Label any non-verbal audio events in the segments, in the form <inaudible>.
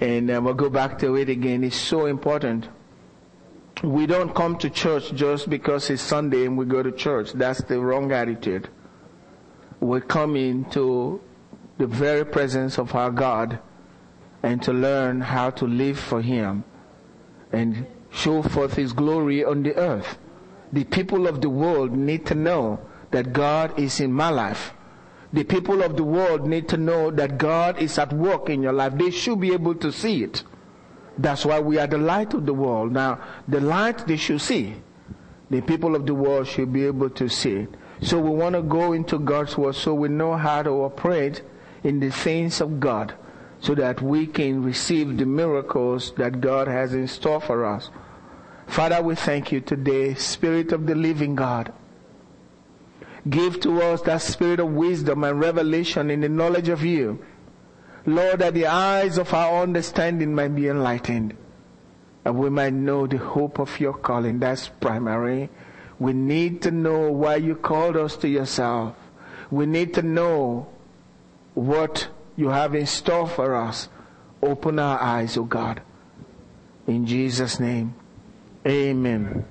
And uh, we'll go back to it again. It's so important. We don't come to church just because it's Sunday and we go to church. That's the wrong attitude. We come into the very presence of our God and to learn how to live for Him and show forth His glory on the earth. The people of the world need to know that God is in my life. The people of the world need to know that God is at work in your life. They should be able to see it. That's why we are the light of the world. Now, the light they should see. The people of the world should be able to see it. So we want to go into God's word so we know how to operate in the things of God so that we can receive the miracles that God has in store for us. Father, we thank you today, Spirit of the living God. Give to us that spirit of wisdom and revelation in the knowledge of you. Lord, that the eyes of our understanding might be enlightened and we might know the hope of your calling. That's primary. We need to know why you called us to yourself. We need to know what you have in store for us. Open our eyes, O oh God. In Jesus' name, amen.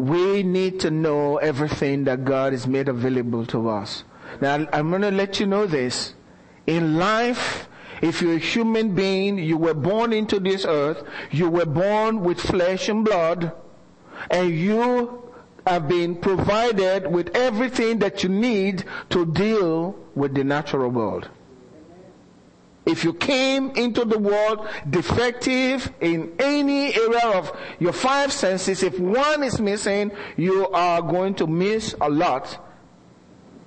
We need to know everything that God has made available to us. Now, I'm going to let you know this. In life, if you're a human being, you were born into this earth, you were born with flesh and blood, and you have been provided with everything that you need to deal with the natural world. If you came into the world defective in any area of your five senses, if one is missing, you are going to miss a lot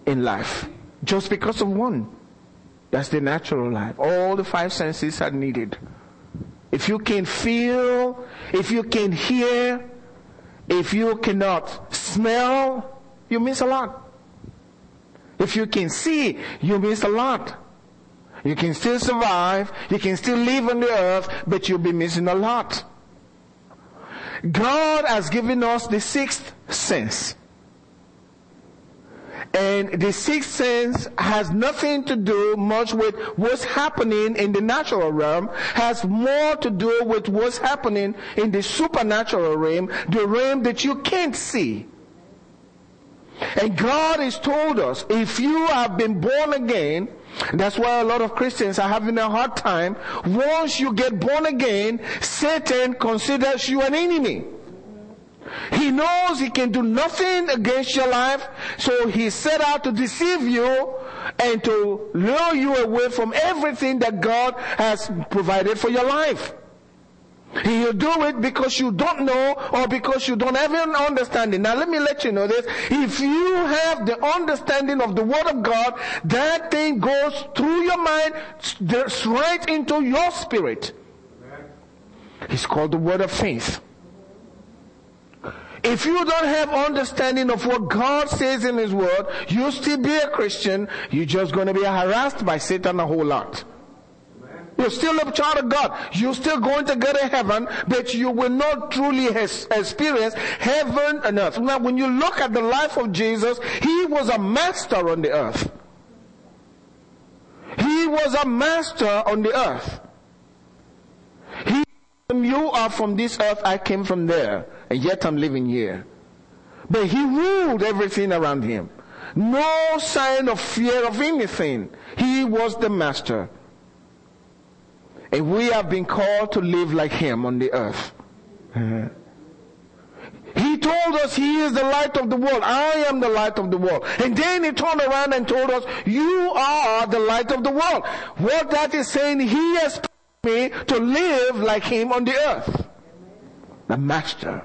in life. Just because of one. That's the natural life. All the five senses are needed. If you can feel, if you can hear, if you cannot smell, you miss a lot. If you can see, you miss a lot. You can still survive, you can still live on the earth, but you'll be missing a lot. God has given us the sixth sense. And the sixth sense has nothing to do much with what's happening in the natural realm, has more to do with what's happening in the supernatural realm, the realm that you can't see. And God has told us, if you have been born again, that's why a lot of Christians are having a hard time. Once you get born again, Satan considers you an enemy. He knows he can do nothing against your life, so he set out to deceive you and to lure you away from everything that God has provided for your life. He'll do it because you don't know or because you don't have an understanding. Now let me let you know this. If you have the understanding of the Word of God, that thing goes through your mind, right into your spirit. It's called the Word of Faith. If you don't have understanding of what God says in His Word, you still be a Christian, you're just going to be harassed by Satan a whole lot. You're still a child of God. You're still going to go to heaven, but you will not truly experience heaven and earth. Now, when you look at the life of Jesus, He was a master on the earth. He was a master on the earth. He, you are from this earth, I came from there and yet I'm living here. But he ruled everything around him. No sign of fear of anything. He was the master. And we have been called to live like him on the earth. He told us he is the light of the world. I am the light of the world. And then he turned around and told us, you are the light of the world. What that is saying, he has me to live like him on the earth. The master.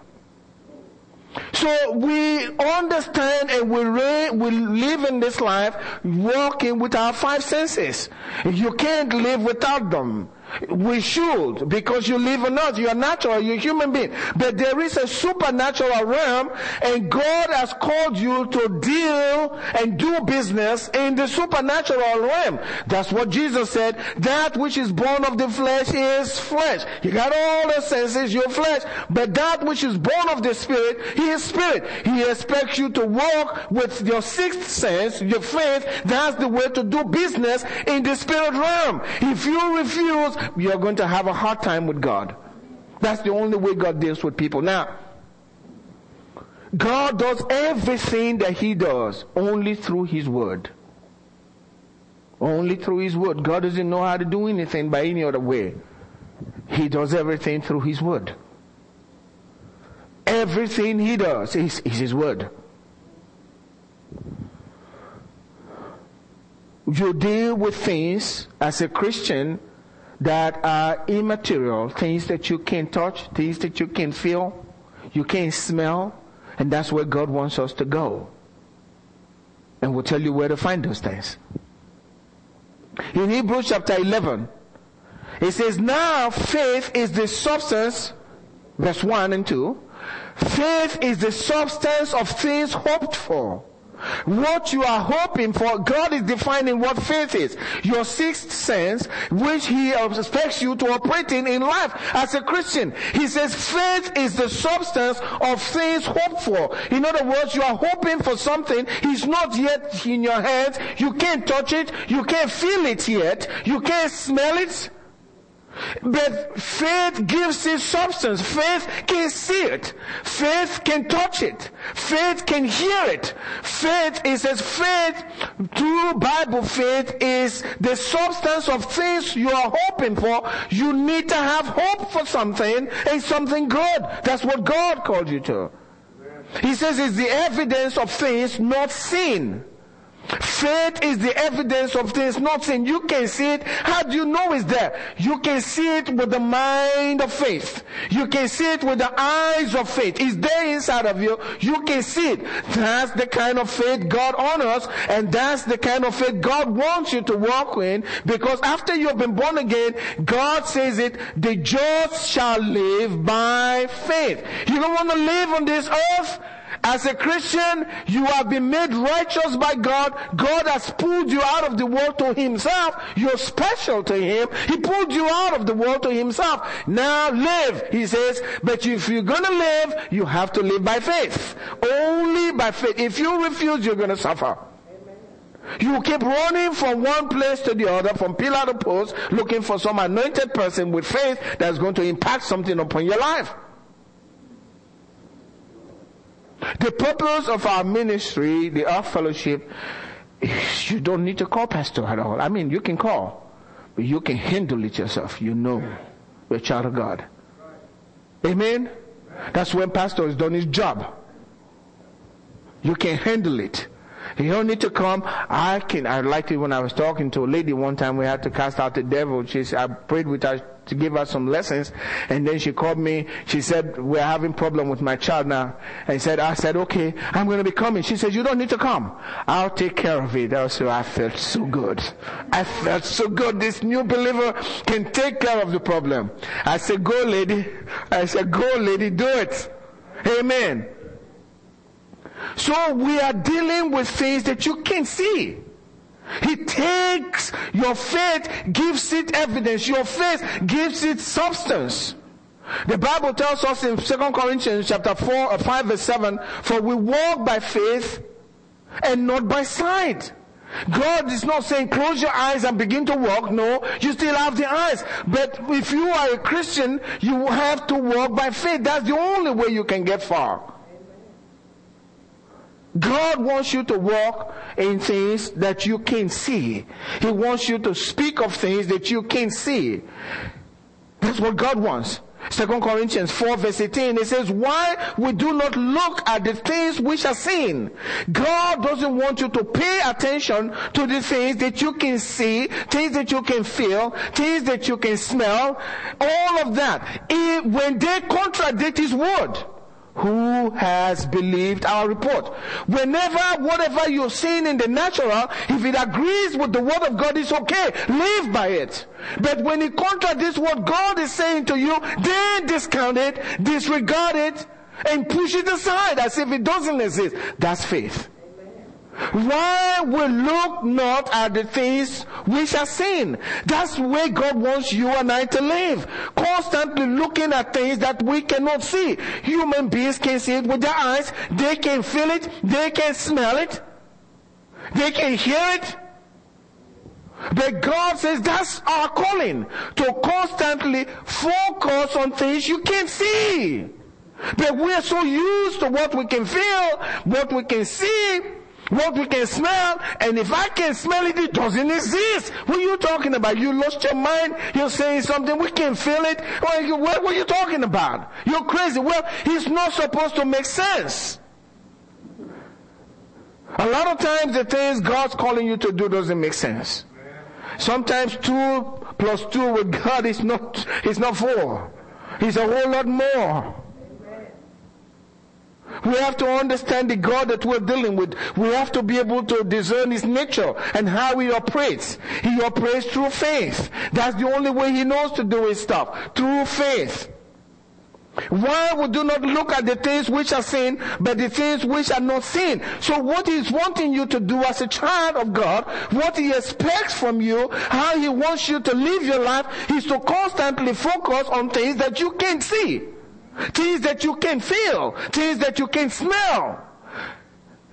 So we understand and we, re- we live in this life walking with our five senses. You can't live without them. We should, because you live on earth, you are natural, you're a human being. But there is a supernatural realm, and God has called you to deal and do business in the supernatural realm. That's what Jesus said. That which is born of the flesh is flesh. You got all the senses, your flesh. But that which is born of the spirit, he is spirit. He expects you to walk with your sixth sense, your faith. That's the way to do business in the spirit realm. If you refuse, you're going to have a hard time with God. That's the only way God deals with people. Now, God does everything that He does only through His Word. Only through His Word. God doesn't know how to do anything by any other way. He does everything through His Word. Everything He does is, is His Word. You deal with things as a Christian that are immaterial, things that you can't touch, things that you can't feel, you can't smell, and that's where God wants us to go. And we'll tell you where to find those things. In Hebrews chapter 11, it says, now faith is the substance, verse 1 and 2, faith is the substance of things hoped for what you are hoping for, God is defining what faith is. Your sixth sense, which He expects you to operate in in life as a Christian. He says faith is the substance of things hoped for. In other words, you are hoping for something. It's not yet in your hands. You can't touch it. You can't feel it yet. You can't smell it. But faith gives it substance. Faith can see it. Faith can touch it. Faith can hear it. Faith is as faith, true Bible faith is the substance of things you are hoping for. You need to have hope for something and something good. That's what God called you to. He says it's the evidence of things not seen. Faith is the evidence of things not seen. You can see it. How do you know it's there? You can see it with the mind of faith. You can see it with the eyes of faith. It's there inside of you. You can see it. That's the kind of faith God honors and that's the kind of faith God wants you to walk in because after you have been born again, God says it, the just shall live by faith. You don't want to live on this earth as a Christian, you have been made righteous by God. God has pulled you out of the world to Himself. You're special to Him. He pulled you out of the world to Himself. Now live, He says. But if you're gonna live, you have to live by faith. Only by faith. If you refuse, you're gonna suffer. You keep running from one place to the other, from pillar to post, looking for some anointed person with faith that's going to impact something upon your life. The purpose of our ministry, the Earth Fellowship, you don't need to call pastor at all. I mean, you can call, but you can handle it yourself. You know you're a child of God. Amen? That's when pastor has done his job. You can handle it. You don't need to come. I can, I liked it when I was talking to a lady one time. We had to cast out the devil. She said, I prayed with her to give her some lessons. And then she called me. She said, we're having problem with my child now. And said, I said, okay, I'm going to be coming. She said, you don't need to come. I'll take care of it. Also, I felt so good. I felt so good. This new believer can take care of the problem. I said, go lady. I said, go lady, do it. Amen. So we are dealing with things that you can't see. He takes your faith, gives it evidence. Your faith gives it substance. The Bible tells us in 2 Corinthians chapter 4 uh, 5 verse 7, for we walk by faith and not by sight. God is not saying close your eyes and begin to walk. No, you still have the eyes. But if you are a Christian, you have to walk by faith. That's the only way you can get far. God wants you to walk in things that you can see. He wants you to speak of things that you can see. That's what God wants. Second Corinthians 4 verse 18, it says, why we do not look at the things which are seen. God doesn't want you to pay attention to the things that you can see, things that you can feel, things that you can smell, all of that. when they contradict His word, who has believed our report. Whenever whatever you're seeing in the natural, if it agrees with the word of God, it's okay. Live by it. But when it contradicts what God is saying to you, then discount it, disregard it, and push it aside as if it doesn't exist. That's faith. Why we look not at the things which are seen? That's where God wants you and I to live. Constantly looking at things that we cannot see. Human beings can see it with their eyes. They can feel it. They can smell it. They can hear it. But God says that's our calling. To constantly focus on things you can't see. But we're so used to what we can feel, what we can see, what we can smell, and if I can smell it, it doesn't exist. What are you talking about? You lost your mind? You're saying something, we can feel it? What were you talking about? You're crazy. Well, it's not supposed to make sense. A lot of times the things God's calling you to do doesn't make sense. Sometimes two plus two with God is not, is not four. It's a whole lot more. We have to understand the God that we're dealing with. We have to be able to discern His nature and how He operates. He operates through faith. That's the only way He knows to do His stuff. Through faith. Why we do not look at the things which are seen, but the things which are not seen? So what He's wanting you to do as a child of God, what He expects from you, how He wants you to live your life, is to constantly focus on things that you can't see. Things that you can feel. Things that you can smell.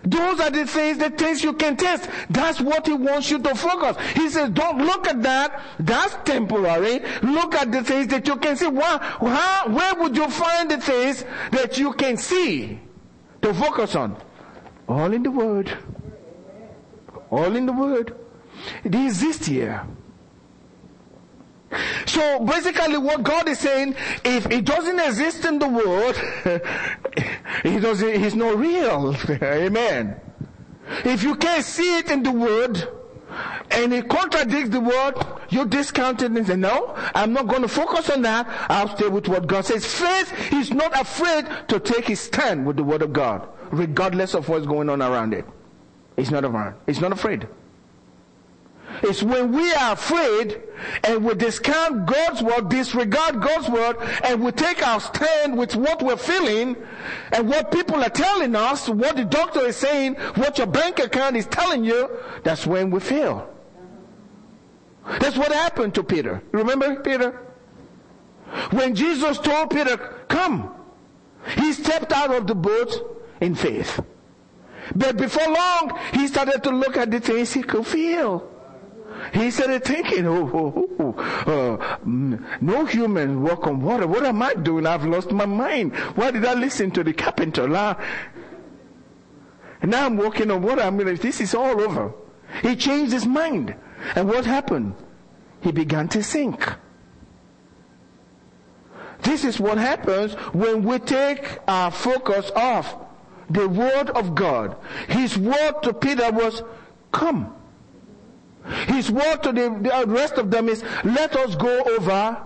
Those are the things, the things you can taste. That's what he wants you to focus. He says, don't look at that. That's temporary. Look at the things that you can see. Where, how, where would you find the things that you can see to focus on? All in the Word. All in the Word. It exists here. So basically what God is saying, if it doesn't exist in the world, <laughs> he doesn't, he's not real. <laughs> Amen. If you can't see it in the word, and it contradicts the word, you discount it and say, no, I'm not going to focus on that. I'll stay with what God says. Faith is not afraid to take his stand with the word of God, regardless of what's going on around it. It's not afraid. It's not afraid. It's when we are afraid and we discount God's word, disregard God's word, and we take our stand with what we're feeling and what people are telling us, what the doctor is saying, what your bank account is telling you, that's when we fail. That's what happened to Peter. Remember Peter? When Jesus told Peter, come, he stepped out of the boat in faith. But before long, he started to look at the things he could feel. He started thinking, oh, oh, oh, uh, no human walk on water. What am I doing? I've lost my mind. Why did I listen to the carpenter? Now, now I'm walking on water. I mean, this is all over. He changed his mind. And what happened? He began to sink. This is what happens when we take our focus off the word of God. His word to Peter was, come. His word to the, rest of them is, let us go over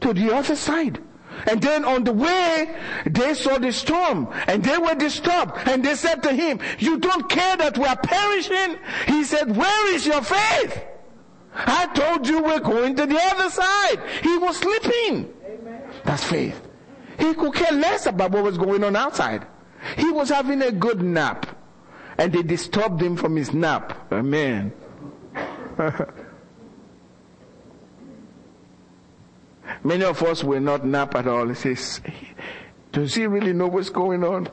to the other side. And then on the way, they saw the storm and they were disturbed and they said to him, you don't care that we are perishing? He said, where is your faith? I told you we're going to the other side. He was sleeping. Amen. That's faith. He could care less about what was going on outside. He was having a good nap and they disturbed him from his nap. Amen. <laughs> Many of us will not nap at all. He says, does he really know what's going on?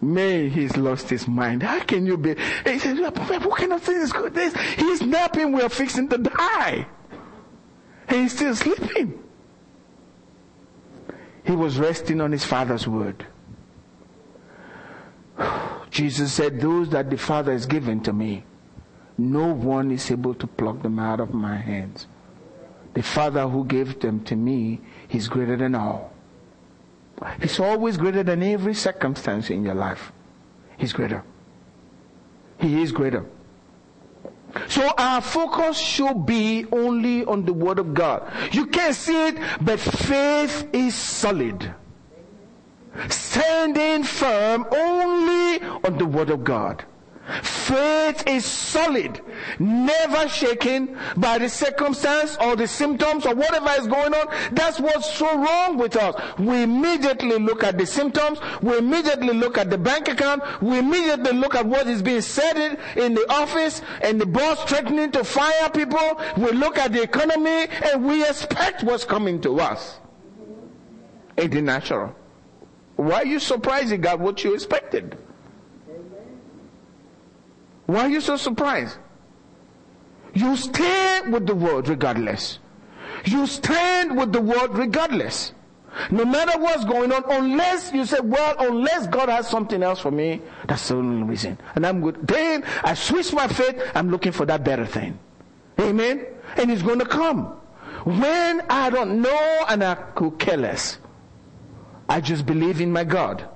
May he's lost his mind. How can you be? He says, what kind of thing is this? He's napping. We're fixing to die. And he's still sleeping. He was resting on his father's word. <sighs> Jesus said, those that the father has given to me, no one is able to pluck them out of my hands. The Father who gave them to me, is greater than all. He's always greater than every circumstance in your life. He's greater. He is greater. So our focus should be only on the Word of God. You can't see it, but faith is solid. Standing firm only on the word of God. Faith is solid, never shaken by the circumstance or the symptoms or whatever is going on. That's what's so wrong with us. We immediately look at the symptoms. We immediately look at the bank account. We immediately look at what is being said in, in the office and the boss threatening to fire people. We look at the economy and we expect what's coming to us. The natural. Why are you surprised you got what you expected? Why are you so surprised? You stand with the word regardless. You stand with the word regardless. No matter what's going on, unless you say, well, unless God has something else for me, that's the only reason. And I'm good. Then I switch my faith, I'm looking for that better thing. Amen? And it's going to come. When I don't know and I could care less, I just believe in my God.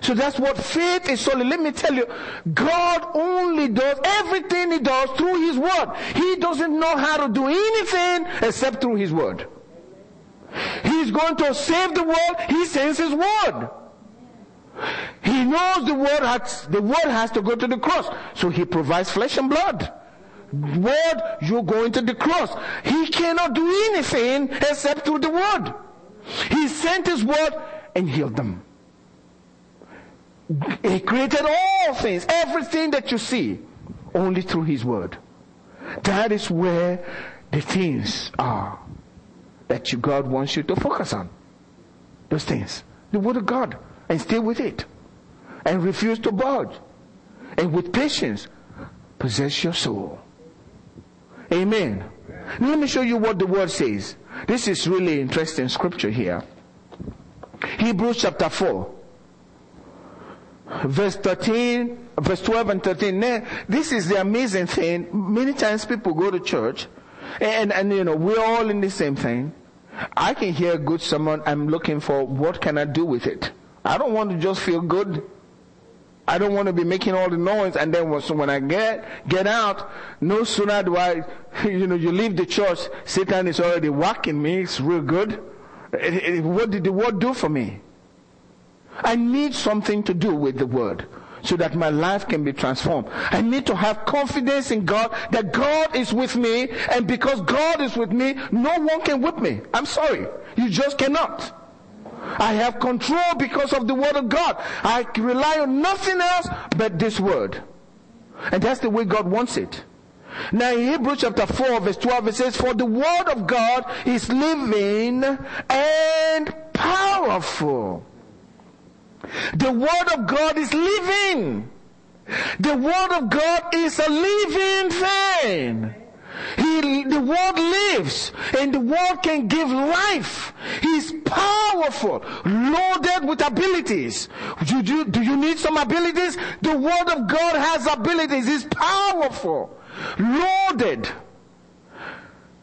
So that's what faith is solely. Let me tell you, God only does everything He does through His Word. He doesn't know how to do anything except through His Word. He's going to save the world. He sends His Word. He knows the word has, the word has to go to the cross. So he provides flesh and blood. Word, you're going to the cross. He cannot do anything except through the word. He sent his word and healed them. He created all things, everything that you see, only through His Word. That is where the things are that you, God wants you to focus on. Those things. The Word of God. And stay with it. And refuse to budge. And with patience, possess your soul. Amen. Let me show you what the Word says. This is really interesting scripture here. Hebrews chapter 4 verse 13, verse 12 and 13. Now, this is the amazing thing. Many times people go to church and, and you know, we're all in the same thing. I can hear good sermon. I'm looking for what can I do with it. I don't want to just feel good. I don't want to be making all the noise and then when I get, get out, no sooner do I, <laughs> you know, you leave the church, Satan is already whacking me. It's real good. What did the word do for me? I need something to do with the word so that my life can be transformed. I need to have confidence in God that God is with me and because God is with me, no one can whip me. I'm sorry. You just cannot. I have control because of the word of God. I rely on nothing else but this word. And that's the way God wants it. Now in Hebrews chapter 4 verse 12 it says, For the word of God is living and powerful the Word of God is living. The Word of God is a living thing. He, the Word lives and the Word can give life. He's powerful, loaded with abilities. Do, do, do you need some abilities? The Word of God has abilities. He's powerful, loaded.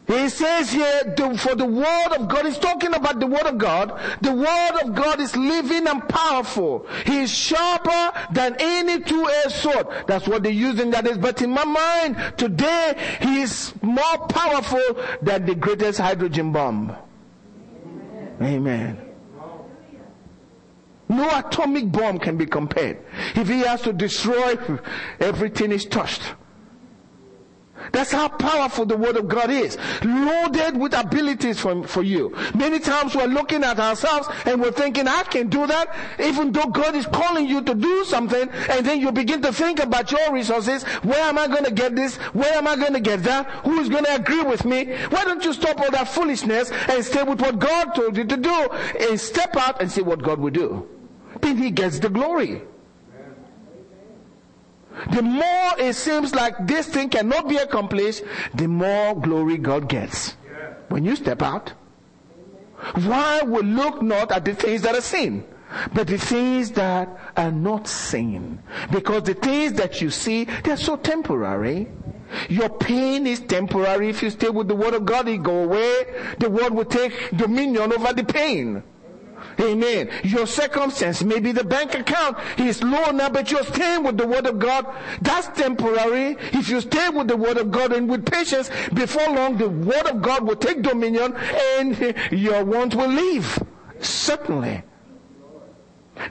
He says here, for the word of God, he's talking about the word of God. The word of God is living and powerful. He is sharper than any two-edged sword. That's what they use in that is. But in my mind, today, he is more powerful than the greatest hydrogen bomb. Amen. No atomic bomb can be compared. If he has to destroy everything is touched. That's how powerful the Word of God is. Loaded with abilities for, for you. Many times we're looking at ourselves and we're thinking, I can do that, even though God is calling you to do something, and then you begin to think about your resources. Where am I going to get this? Where am I going to get that? Who is going to agree with me? Why don't you stop all that foolishness and stay with what God told you to do and step out and see what God will do? Then He gets the glory the more it seems like this thing cannot be accomplished, the more glory God gets. When you step out, why we look not at the things that are seen, but the things that are not seen? Because the things that you see, they're so temporary. Your pain is temporary. If you stay with the word of God, it go away. The word will take dominion over the pain. Amen. Your circumstance, maybe the bank account is low now, but you're staying with the word of God. That's temporary. If you stay with the word of God and with patience, before long the word of God will take dominion and your want will leave. Certainly.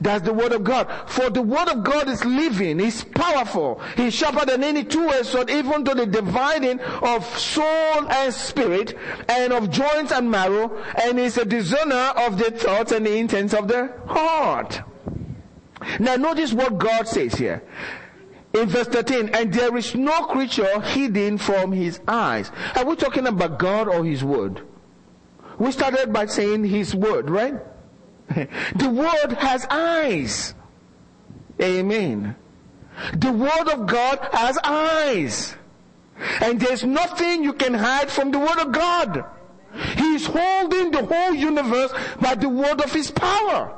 That's the word of God. For the word of God is living, is powerful. He's sharper than any two-edged sword, even to the dividing of soul and spirit, and of joints and marrow, and is a discerner of the thoughts and the intents of the heart. Now notice what God says here. In verse 13, and there is no creature hidden from his eyes. Are we talking about God or his word? We started by saying his word, right? <laughs> the word has eyes. Amen. The word of God has eyes. And there's nothing you can hide from the word of God. He's holding the whole universe by the word of his power.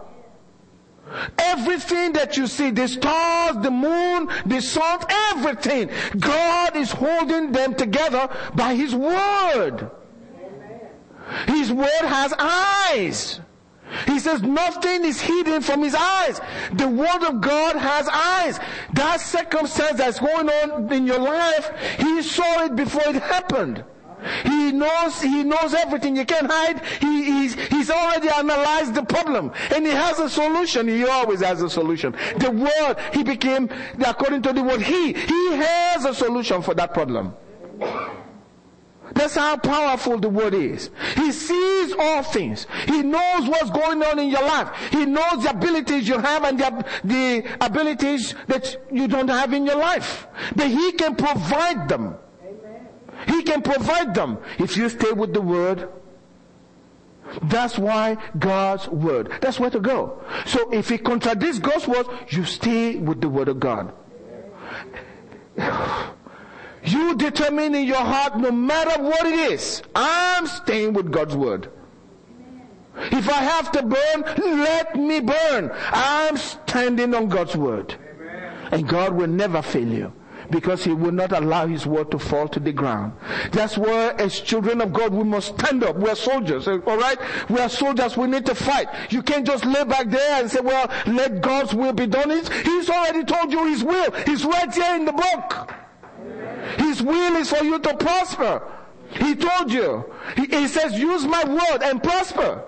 Everything that you see, the stars, the moon, the sun, everything, God is holding them together by His Word. His Word has eyes. He says nothing is hidden from his eyes. The word of God has eyes. That circumstance that's going on in your life, he saw it before it happened. He knows, he knows everything. You can't hide. He, he's, he's already analyzed the problem. And he has a solution. He always has a solution. The word, he became, according to the word, he, he has a solution for that problem. That's how powerful the word is. He sees all things. He knows what's going on in your life. He knows the abilities you have and the, the abilities that you don't have in your life. But he can provide them. He can provide them if you stay with the word. That's why God's word. That's where to go. So if it contradicts God's word, you stay with the word of God. You determine in your heart, no matter what it is, I'm staying with God's word. If I have to burn, let me burn. I'm standing on God's word. And God will never fail you because he will not allow his word to fall to the ground. That's where as children of God we must stand up. We're soldiers, alright? We are soldiers, we need to fight. You can't just lay back there and say, well, let God's will be done. He's already told you his will. He's right here in the book. His will is for you to prosper. He told you. He, he says, use my word and prosper.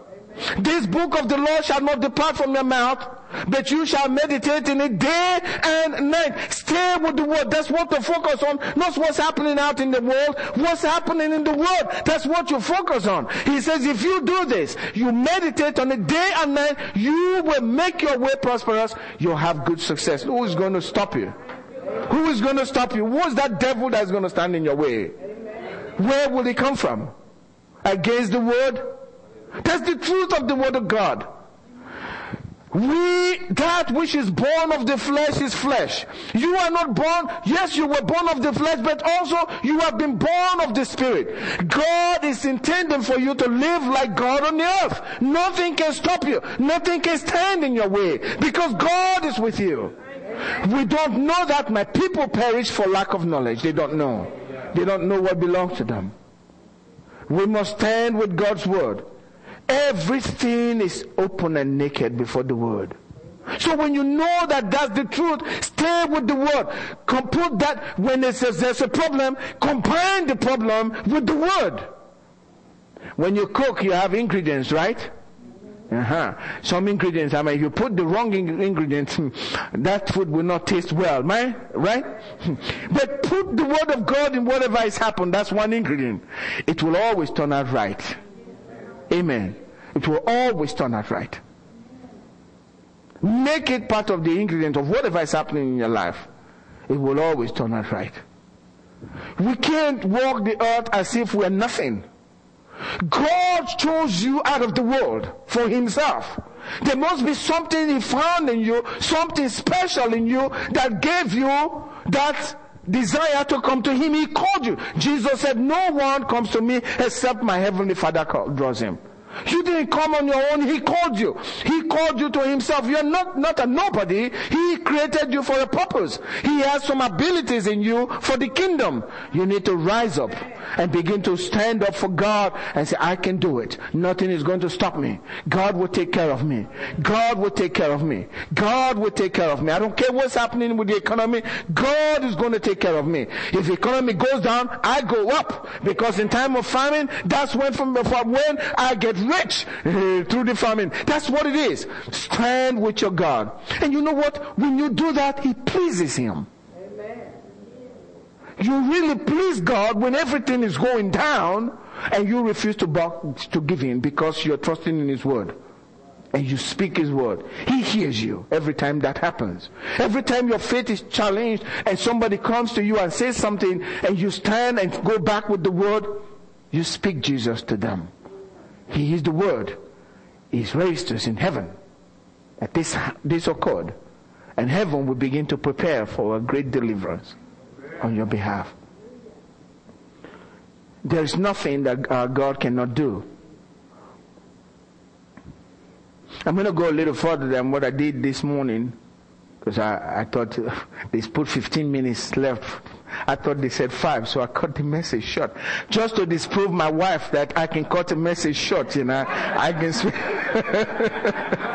This book of the law shall not depart from your mouth, but you shall meditate in it day and night. Stay with the word. That's what to focus on. Not what's happening out in the world. What's happening in the world. That's what you focus on. He says if you do this, you meditate on it day and night, you will make your way prosperous. You'll have good success. Who is going to stop you? Who is going to stop you? Who is that devil that's going to stand in your way? Where will he come from? Against the word? That's the truth of the word of God. We, that which is born of the flesh is flesh. You are not born, yes, you were born of the flesh, but also you have been born of the spirit. God is intending for you to live like God on the earth. Nothing can stop you. Nothing can stand in your way because God is with you. We don't know that my people perish for lack of knowledge. They don't know. They don't know what belongs to them. We must stand with God's word. Everything is open and naked before the word. So when you know that that's the truth, stay with the word. Put that when it says there's a problem, combine the problem with the word. When you cook, you have ingredients, right? Uh-huh. Some ingredients, I mean, if you put the wrong ingredients, <laughs> that food will not taste well, right? Right? <laughs> But put the word of God in whatever has happened, that's one ingredient. It will always turn out right. Amen. It will always turn out right. Make it part of the ingredient of whatever is happening in your life. It will always turn out right. We can't walk the earth as if we're nothing. God chose you out of the world for himself. There must be something he found in you, something special in you that gave you that desire to come to him. He called you. Jesus said, no one comes to me except my heavenly father draws him. You didn't come on your own. He called you. He called you to himself. You're not, not a nobody. He created you for a purpose. He has some abilities in you for the kingdom. You need to rise up and begin to stand up for God and say, I can do it. Nothing is going to stop me. God will take care of me. God will take care of me. God will take care of me. I don't care what's happening with the economy. God is going to take care of me. If the economy goes down, I go up because in time of famine, that's when from, from when I get rich <laughs> through the famine. That's what it is. Stand with your God. And you know what? When you do that, it pleases Him. Amen. You really please God when everything is going down and you refuse to, to give in because you're trusting in His word and you speak His word. He hears you every time that happens. Every time your faith is challenged and somebody comes to you and says something and you stand and go back with the word, you speak Jesus to them. He is the word. He's raised us in heaven. That this, this occurred. And heaven will begin to prepare for a great deliverance on your behalf. There is nothing that uh, God cannot do. I'm going to go a little further than what I did this morning because I, I thought uh, they put 15 minutes left. I thought they said five, so I cut the message short. Just to disprove my wife that I can cut a message short, you know. I can speak. <laughs>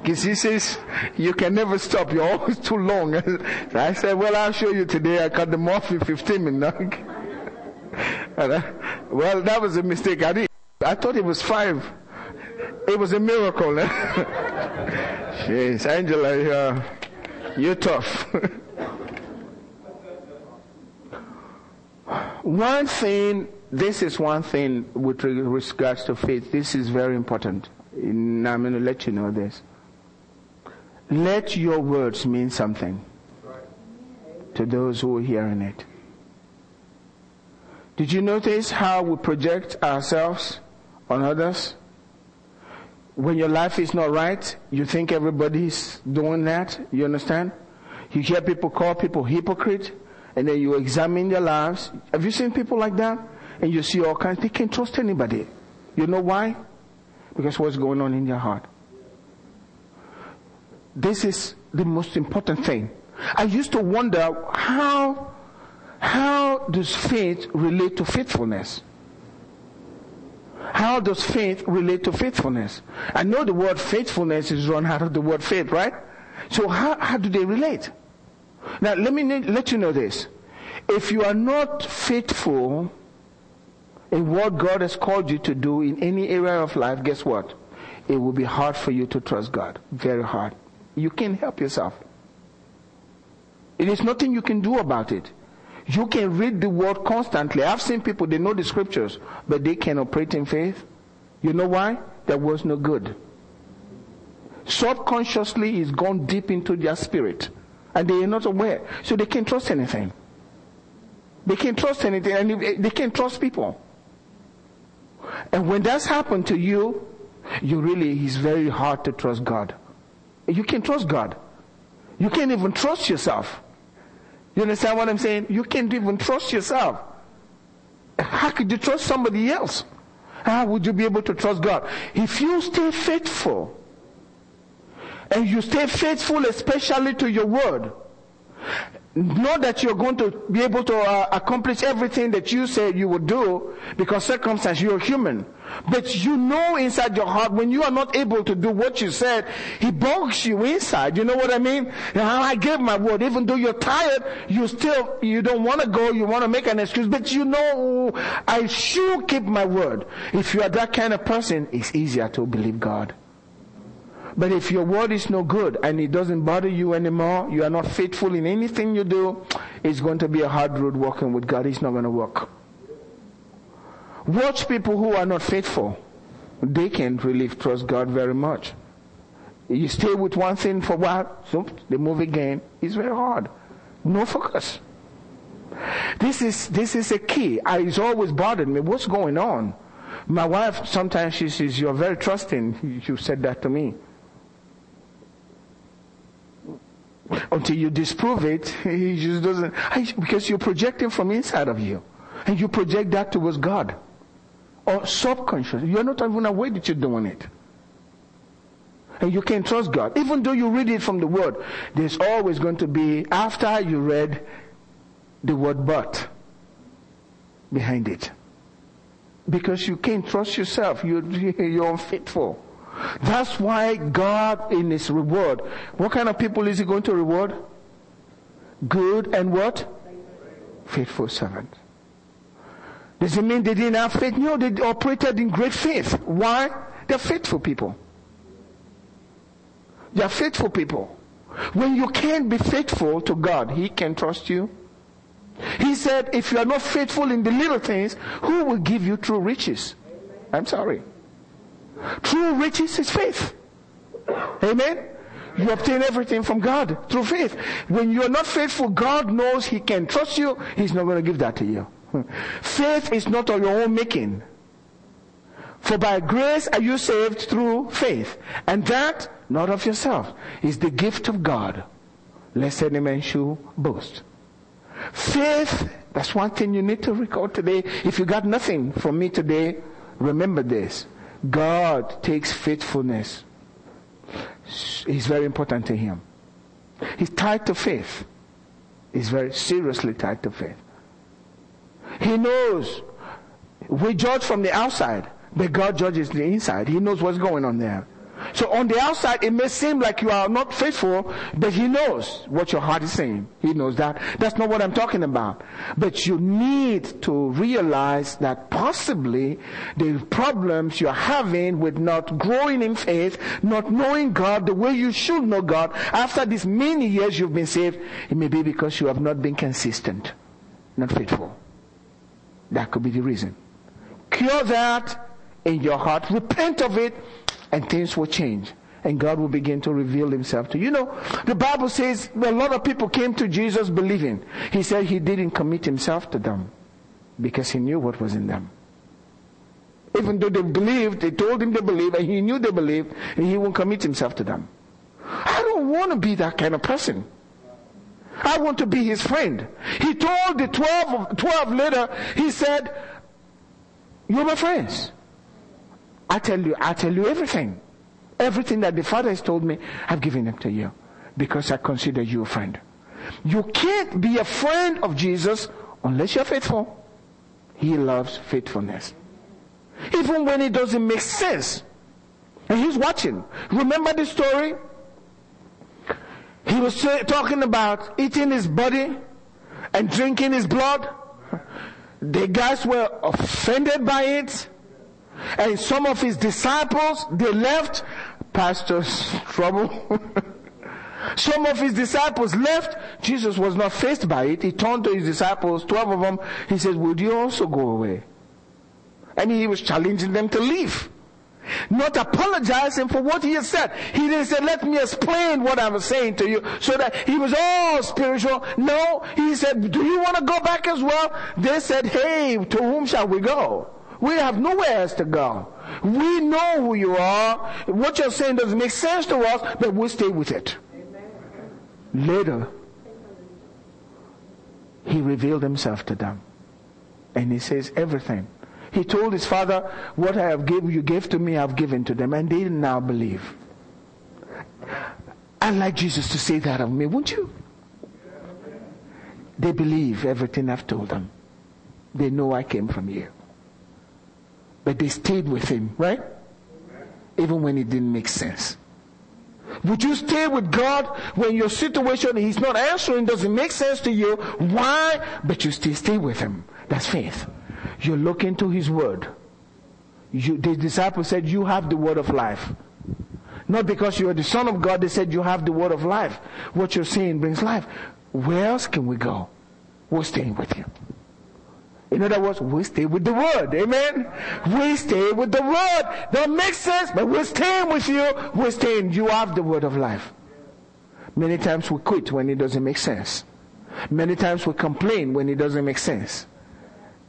Because he says, you can never stop, you're always too long. <laughs> I said, well, I'll show you today. I cut them off in 15 minutes. <laughs> well, that was a mistake. I did. I thought it was five. It was a miracle. <laughs> Jeez, Angela, you're, you're tough. <laughs> one thing, this is one thing with regards to faith. This is very important. And I'm going to let you know this. Let your words mean something to those who are hearing it. Did you notice how we project ourselves on others? When your life is not right, you think everybody's doing that. You understand? You hear people call people hypocrite, and then you examine their lives. Have you seen people like that? And you see all kinds. They can't trust anybody. You know why? Because what's going on in their heart. This is the most important thing. I used to wonder how, how does faith relate to faithfulness? How does faith relate to faithfulness? I know the word faithfulness is run out of the word faith, right? So how, how do they relate? Now let me let you know this. If you are not faithful in what God has called you to do in any area of life, guess what? It will be hard for you to trust God. Very hard. You can't help yourself. It is nothing you can do about it. You can read the word constantly. I've seen people, they know the scriptures, but they can operate in faith. You know why? That was no good. Subconsciously, it's gone deep into their spirit. And they are not aware. So they can't trust anything. They can't trust anything and they can't trust people. And when that's happened to you, you really, it's very hard to trust God. You can't trust God. You can't even trust yourself. You understand what I'm saying? You can't even trust yourself. How could you trust somebody else? How would you be able to trust God? If you stay faithful, and you stay faithful especially to your word, not that you're going to be able to uh, accomplish everything that you said you would do because circumstance, you're human. But you know inside your heart when you are not able to do what you said, he bugs you inside. You know what I mean? Now, I gave my word. Even though you're tired, you still, you don't want to go, you want to make an excuse, but you know, I should keep my word. If you are that kind of person, it's easier to believe God. But if your word is no good and it doesn't bother you anymore, you are not faithful in anything you do, it's going to be a hard road walking with God. It's not going to work. Watch people who are not faithful. They can't really trust God very much. You stay with one thing for a while, so they move again. It's very hard. No focus. This is, this is a key. I, it's always bothered me. What's going on? My wife, sometimes she says, you're very trusting. You said that to me. Until you disprove it, <laughs> he just doesn't, because you're projecting from inside of you. And you project that towards God. Or subconscious. You're not even aware that you're doing it. And you can't trust God. Even though you read it from the Word, there's always going to be, after you read the word but behind it. Because you can't trust yourself. You're, <laughs> you're unfaithful. That's why God in His reward, what kind of people is He going to reward? Good and what? Faithful servant. Does it mean they didn't have faith? No, they operated in great faith. Why? They're faithful people. They're faithful people. When you can't be faithful to God, He can trust you. He said, if you are not faithful in the little things, who will give you true riches? I'm sorry. True riches is faith. Amen? You obtain everything from God through faith. When you are not faithful, God knows He can trust you. He's not going to give that to you. <laughs> Faith is not of your own making. For by grace are you saved through faith. And that, not of yourself, is the gift of God. Lest any man should boast. Faith, that's one thing you need to record today. If you got nothing from me today, remember this. God takes faithfulness. It's very important to him. He's tied to faith. He's very seriously tied to faith. He knows. We judge from the outside, but God judges the inside. He knows what's going on there. So on the outside, it may seem like you are not faithful, but He knows what your heart is saying. He knows that. That's not what I'm talking about. But you need to realize that possibly the problems you're having with not growing in faith, not knowing God the way you should know God, after these many years you've been saved, it may be because you have not been consistent, not faithful. That could be the reason. Cure that in your heart. Repent of it and things will change. And God will begin to reveal himself to you. You know, the Bible says a lot of people came to Jesus believing. He said he didn't commit himself to them because he knew what was in them. Even though they believed, they told him they believed, and he knew they believed, and he won't commit himself to them. I don't want to be that kind of person. I want to be his friend. He told the 12, 12 later, he said, you're my friends. I tell you, I tell you everything. Everything that the Father has told me, I've given them to you. Because I consider you a friend. You can't be a friend of Jesus unless you're faithful. He loves faithfulness. Even when it doesn't make sense. And he's watching. Remember the story? He was talking about eating his body and drinking his blood. The guys were offended by it. And some of his disciples, they left. Pastor's <laughs> trouble. some of his disciples left. Jesus was not faced by it. He turned to his disciples, 12 of them. He said, would you also go away? And he was challenging them to leave not apologizing for what he had said. He didn't say, let me explain what I was saying to you so that he was all spiritual. No, he said, do you want to go back as well? They said, hey, to whom shall we go? We have nowhere else to go. We know who you are. What you're saying doesn't make sense to us, but we'll stay with it. Later, he revealed himself to them. And he says everything he told his father, what I have given, you gave to me, I've given to them. And they now believe. I'd like Jesus to say that of me, wouldn't you? They believe everything I've told them. They know I came from you. But they stayed with him, right? Even when it didn't make sense. Would you stay with God when your situation He's not answering, doesn't make sense to you? Why? But you still stay with Him. That's faith. You look into His Word. You, the disciples said, you have the Word of life. Not because you are the Son of God, they said you have the Word of life. What you're saying brings life. Where else can we go? We're staying with you. In other words, we stay with the Word. Amen? We stay with the Word. That makes sense, but we're staying with you. We're staying. You have the Word of life. Many times we quit when it doesn't make sense. Many times we complain when it doesn't make sense.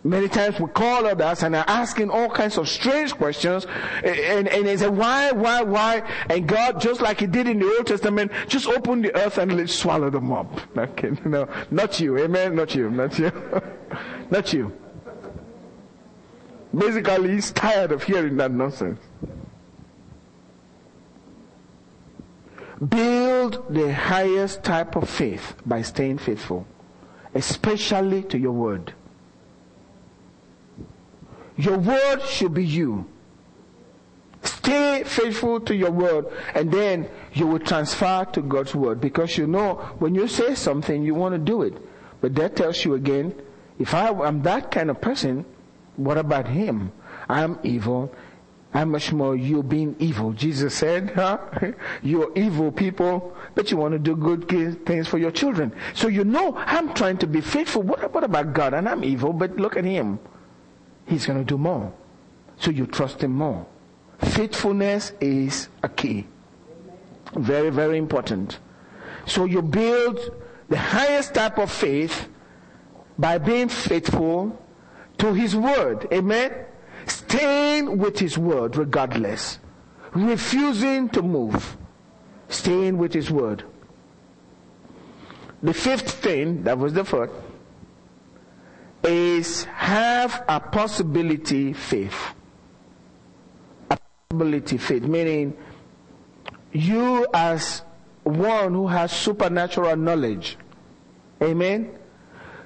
Many times we call others and are asking all kinds of strange questions and, and they say, why, why, why? And God, just like he did in the Old Testament, just open the earth and let swallow them up. <laughs> Okay, no, not you. Amen. Not you. Not you. <laughs> not you. Basically, he's tired of hearing that nonsense. Build the highest type of faith by staying faithful, especially to your word. Your word should be you. Stay faithful to your word and then you will transfer to God's word because you know when you say something you want to do it. But that tells you again, if I am that kind of person, What about him? I'm evil. How much more you being evil? Jesus said, huh? <laughs> You're evil people, but you want to do good things for your children. So you know, I'm trying to be faithful. What, what about God? And I'm evil, but look at him. He's going to do more. So you trust him more. Faithfulness is a key. Very, very important. So you build the highest type of faith by being faithful to his word. Amen. Staying with his word regardless. Refusing to move. Staying with his word. The fifth thing, that was the fourth, is have a possibility faith. A possibility faith, meaning you as one who has supernatural knowledge. Amen.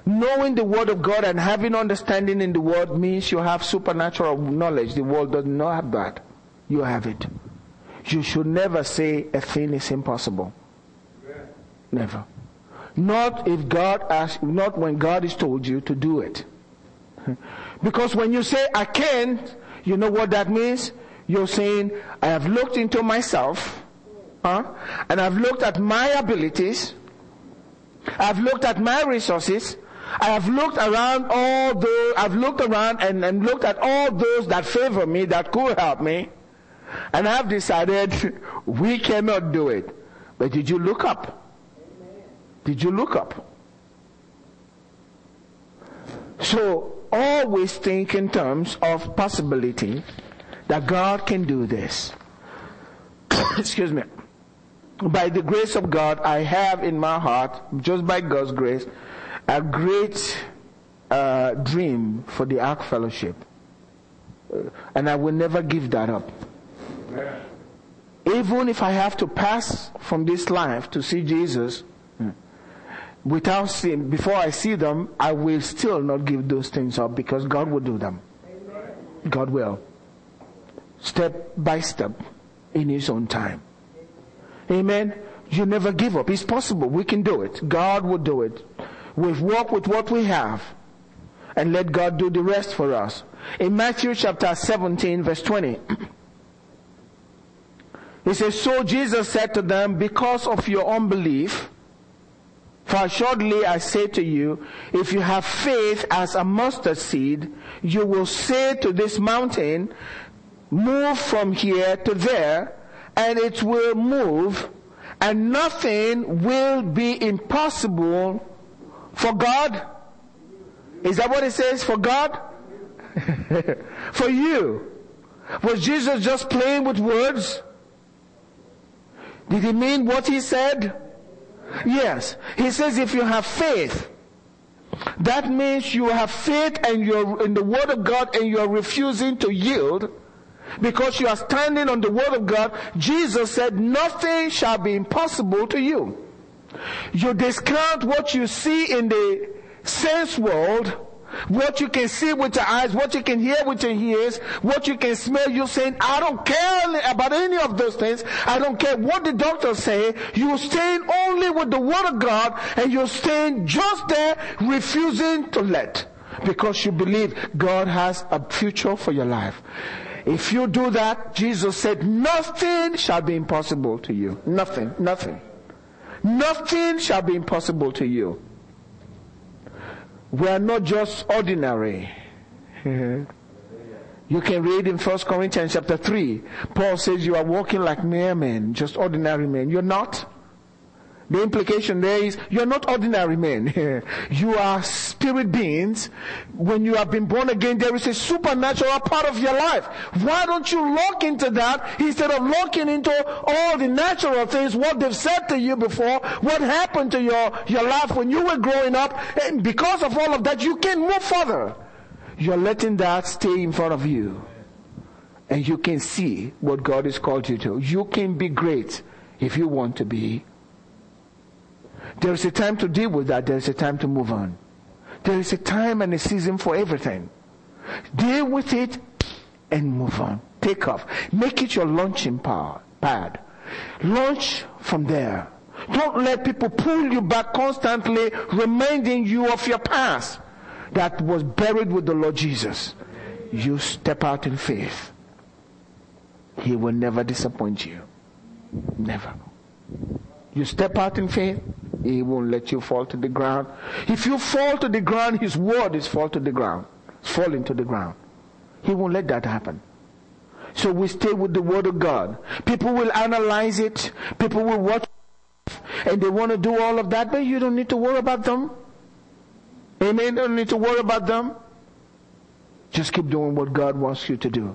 Knowing the word of God and having understanding in the word means you have supernatural knowledge. The world does not have that. You have it. You should never say a thing is impossible. Never. Not if God asks, not when God has told you to do it. <laughs> Because when you say I can't, you know what that means? You're saying, I have looked into myself, huh? and I've looked at my abilities, I've looked at my resources, I have looked around all those, I've looked around and, and looked at all those that favor me, that could help me, and I've decided <laughs> we cannot do it. But did you look up? Did you look up? So always think in terms of possibility that God can do this. <coughs> Excuse me. By the grace of God, I have in my heart, just by God's grace, a great uh, dream for the Ark Fellowship. Uh, and I will never give that up. Even if I have to pass from this life to see Jesus, hmm, without seeing, before I see them, I will still not give those things up because God will do them. God will. Step by step in His own time. Amen. You never give up. It's possible. We can do it. God will do it. We'll worked with what we have and let God do the rest for us. In Matthew chapter 17 verse 20, he says, So Jesus said to them, because of your unbelief, for assuredly I say to you, if you have faith as a mustard seed, you will say to this mountain, move from here to there, and it will move, and nothing will be impossible for God? Is that what it says? For God? <laughs> for you? Was Jesus just playing with words? Did he mean what he said? Yes. He says if you have faith, that means you have faith and you're in the word of God and you're refusing to yield because you are standing on the word of God. Jesus said nothing shall be impossible to you. You discount what you see in the sense world, what you can see with your eyes, what you can hear with your ears, what you can smell. You're saying, I don't care about any of those things. I don't care what the doctors say. You're staying only with the Word of God and you're staying just there, refusing to let because you believe God has a future for your life. If you do that, Jesus said, nothing shall be impossible to you. Nothing, nothing. Nothing shall be impossible to you. We are not just ordinary. <laughs> you can read in 1 Corinthians chapter 3. Paul says you are walking like mere men, just ordinary men. You're not. The implication there is you're not ordinary men. <laughs> you are spirit beings. When you have been born again, there is a supernatural part of your life. Why don't you look into that instead of looking into all the natural things, what they've said to you before, what happened to your, your life when you were growing up, and because of all of that, you can move further. You're letting that stay in front of you. And you can see what God has called you to. You can be great if you want to be there is a time to deal with that. There is a time to move on. There is a time and a season for everything. Deal with it and move on. Take off. Make it your launching pad. Launch from there. Don't let people pull you back constantly, reminding you of your past that was buried with the Lord Jesus. you step out in faith, He will never disappoint you. Never. You step out in faith, He won't let you fall to the ground. If you fall to the ground, His word is fall to the ground. Falling to the ground. He won't let that happen. So we stay with the word of God. People will analyze it. People will watch and they want to do all of that, but you don't need to worry about them. Amen. Don't need to worry about them. Just keep doing what God wants you to do.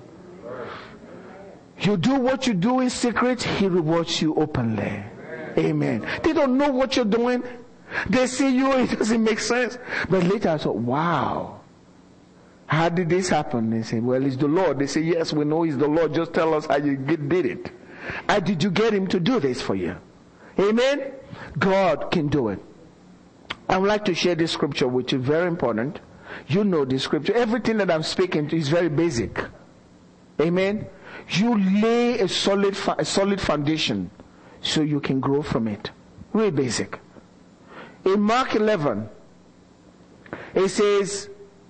You do what you do in secret, He rewards you openly. Amen. They don't know what you're doing. They see you, it doesn't make sense. But later I thought, wow. How did this happen? They say, well, it's the Lord. They say, yes, we know it's the Lord. Just tell us how you did it. How did you get him to do this for you? Amen? God can do it. I would like to share this scripture which is very important. You know this scripture. Everything that I'm speaking to is very basic. Amen? You lay a solid, a solid foundation so you can grow from it. Really basic. In Mark 11, it says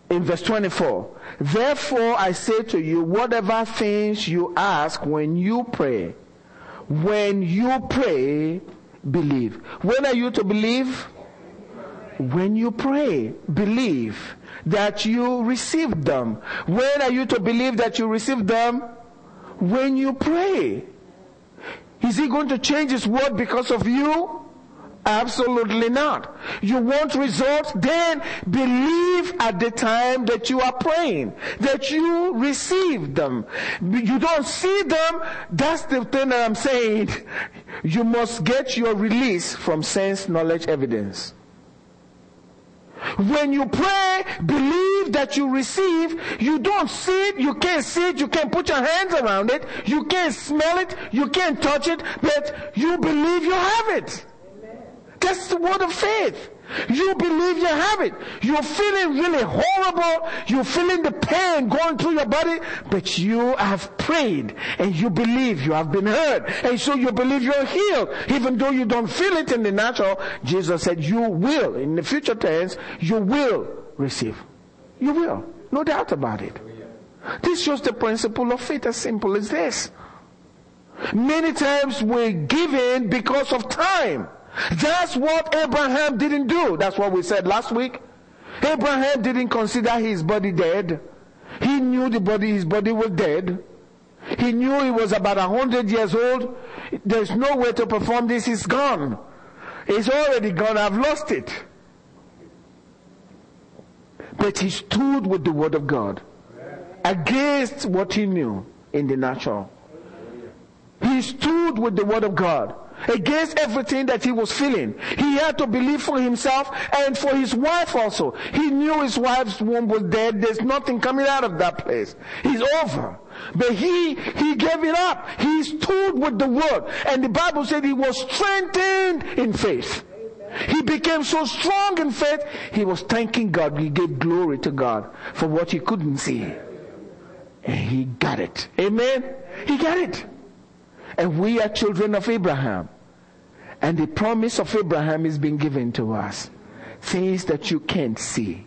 in verse 24, Therefore I say to you, whatever things you ask when you pray, when you pray, believe. When are you to believe? When you pray, believe that you receive them. When are you to believe that you receive them? When you pray. Is he going to change his word because of you? Absolutely not. You want results? Then believe at the time that you are praying, that you receive them. You don't see them. That's the thing that I'm saying. <laughs> You must get your release from sense, knowledge, evidence. When you pray, believe that you receive. You don't see it, you can't see it, you can't put your hands around it, you can't smell it, you can't touch it, but you believe you have it. That's the word of faith. You believe you have it. You're feeling really horrible. You're feeling the pain going through your body, but you have prayed and you believe you have been heard. And so you believe you're healed. Even though you don't feel it in the natural, Jesus said you will, in the future tense, you will receive. You will. No doubt about it. This shows the principle of faith as simple as this. Many times we're given because of time. That's what Abraham didn't do. That's what we said last week. Abraham didn't consider his body dead. He knew the body, his body was dead. He knew he was about a hundred years old. There's no way to perform this. It's gone. It's already gone. I've lost it. But he stood with the word of God against what he knew in the natural. He stood with the word of God against everything that he was feeling. He had to believe for himself and for his wife also. He knew his wife's womb was dead. There's nothing coming out of that place. He's over. But he, he gave it up. He stood with the word. And the Bible said he was strengthened in faith. He became so strong in faith, he was thanking God. He gave glory to God for what he couldn't see. And he got it. Amen? He got it. And we are children of Abraham. And the promise of Abraham is being given to us. Things that you can't see.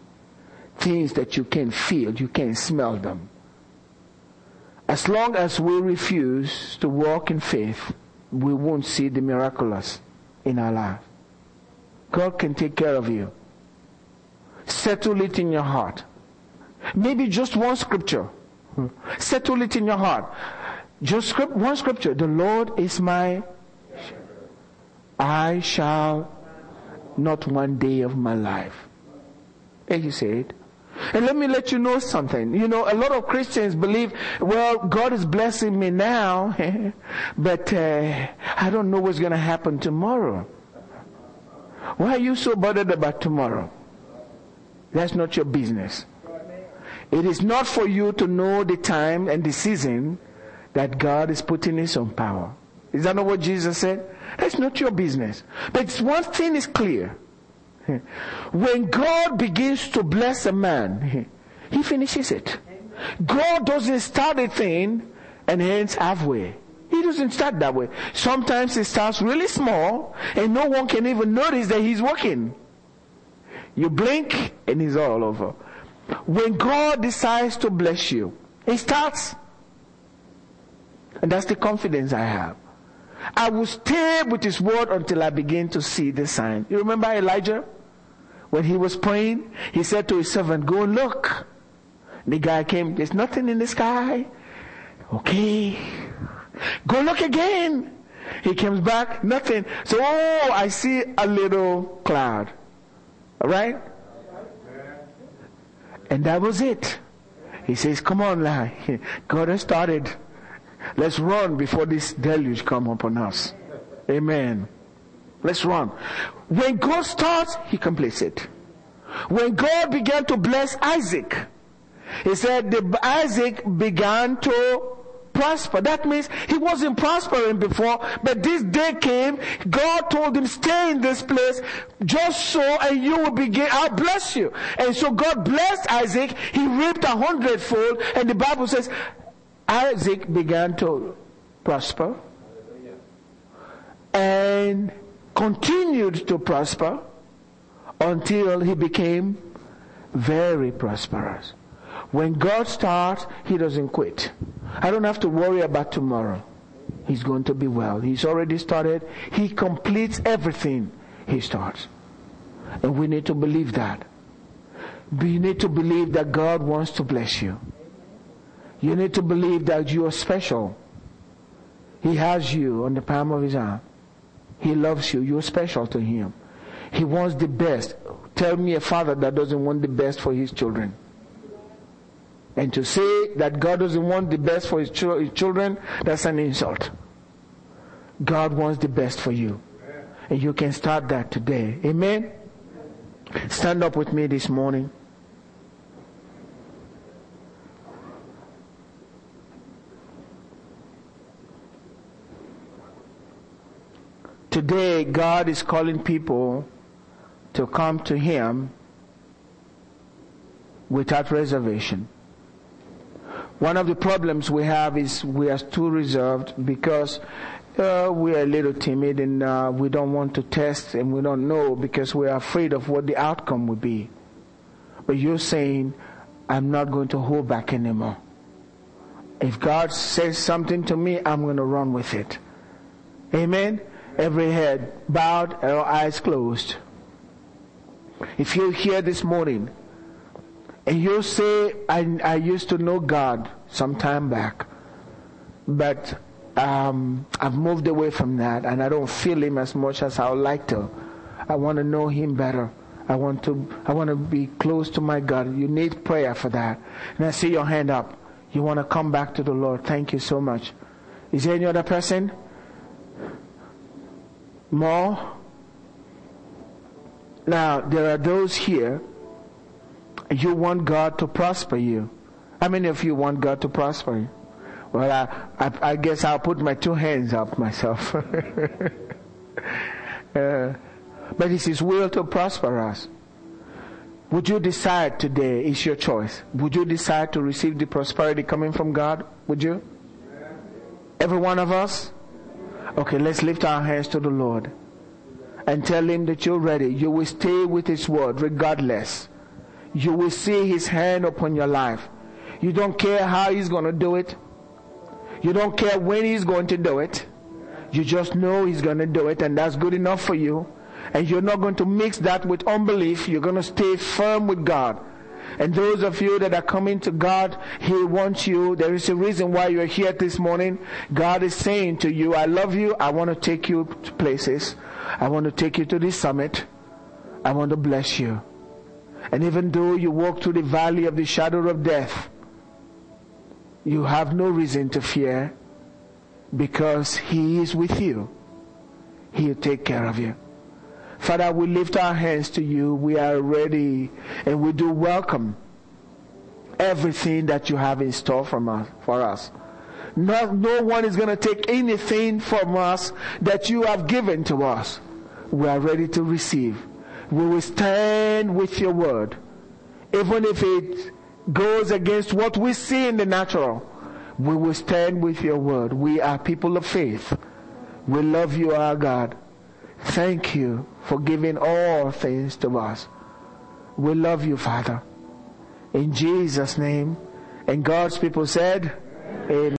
Things that you can't feel. You can't smell them. As long as we refuse to walk in faith, we won't see the miraculous in our life. God can take care of you. Settle it in your heart. Maybe just one scripture. Hmm. Settle it in your heart. Just one scripture. The Lord is my I shall not one day of my life. And he said, and let me let you know something. You know, a lot of Christians believe, well, God is blessing me now, <laughs> but uh, I don't know what's going to happen tomorrow. Why are you so bothered about tomorrow? That's not your business. It is not for you to know the time and the season that God is putting his own power. Is that not what Jesus said? That's not your business. But one thing is clear. When God begins to bless a man, he finishes it. God doesn't start a thing and ends halfway. He doesn't start that way. Sometimes he starts really small and no one can even notice that he's working. You blink and he's all over. When God decides to bless you, He starts. And that's the confidence I have. I will stay with His word until I begin to see the sign. You remember Elijah? When he was praying, he said to his servant, go and look. The guy came, there's nothing in the sky. Okay. Go look again. He comes back, nothing. So, oh, I see a little cloud. Alright? And that was it. He says, come on, lad. <laughs> God has started. Let's run before this deluge come upon us. Amen. Let's run. When God starts, He completes it. When God began to bless Isaac, He said the Isaac began to prosper. That means he wasn't prospering before, but this day came, God told him, stay in this place, just so, and you will begin, I'll bless you. And so God blessed Isaac, he reaped a hundredfold, and the Bible says, Isaac began to prosper, and continued to prosper until he became very prosperous. When God starts, he doesn't quit. I don't have to worry about tomorrow. He's going to be well. He's already started. He completes everything he starts. And we need to believe that. We need to believe that God wants to bless you. You need to believe that you are special. He has you on the palm of his hand. He loves you. You're special to Him. He wants the best. Tell me a father that doesn't want the best for his children. And to say that God doesn't want the best for his, ch- his children, that's an insult. God wants the best for you. And you can start that today. Amen? Stand up with me this morning. Today, God is calling people to come to Him without reservation. One of the problems we have is we are too reserved because uh, we are a little timid and uh, we don't want to test and we don't know because we are afraid of what the outcome will be. But you're saying, I'm not going to hold back anymore. If God says something to me, I'm going to run with it. Amen every head bowed and eyes closed. If you're here this morning and you say, I, I used to know God some time back, but um, I've moved away from that and I don't feel Him as much as I would like to. I want to know Him better. I want to, I want to be close to my God. You need prayer for that. And I see your hand up. You want to come back to the Lord. Thank you so much. Is there any other person? More. Now, there are those here, you want God to prosper you. How many of you want God to prosper you? Well, I, I, I guess I'll put my two hands up myself. <laughs> uh, but it's His will to prosper us. Would you decide today, it's your choice, would you decide to receive the prosperity coming from God? Would you? Every one of us? Okay, let's lift our hands to the Lord and tell Him that you're ready. You will stay with His word regardless. You will see His hand upon your life. You don't care how He's going to do it. You don't care when He's going to do it. You just know He's going to do it and that's good enough for you. And you're not going to mix that with unbelief. You're going to stay firm with God. And those of you that are coming to God, He wants you. There is a reason why you're here this morning. God is saying to you, I love you. I want to take you to places. I want to take you to this summit. I want to bless you. And even though you walk through the valley of the shadow of death, you have no reason to fear because He is with you. He'll take care of you. Father, we lift our hands to you. We are ready and we do welcome everything that you have in store from us, for us. No, no one is going to take anything from us that you have given to us. We are ready to receive. We will stand with your word. Even if it goes against what we see in the natural, we will stand with your word. We are people of faith. We love you, our God. Thank you for giving all things to us. We love you, Father. In Jesus' name. And God's people said, Amen.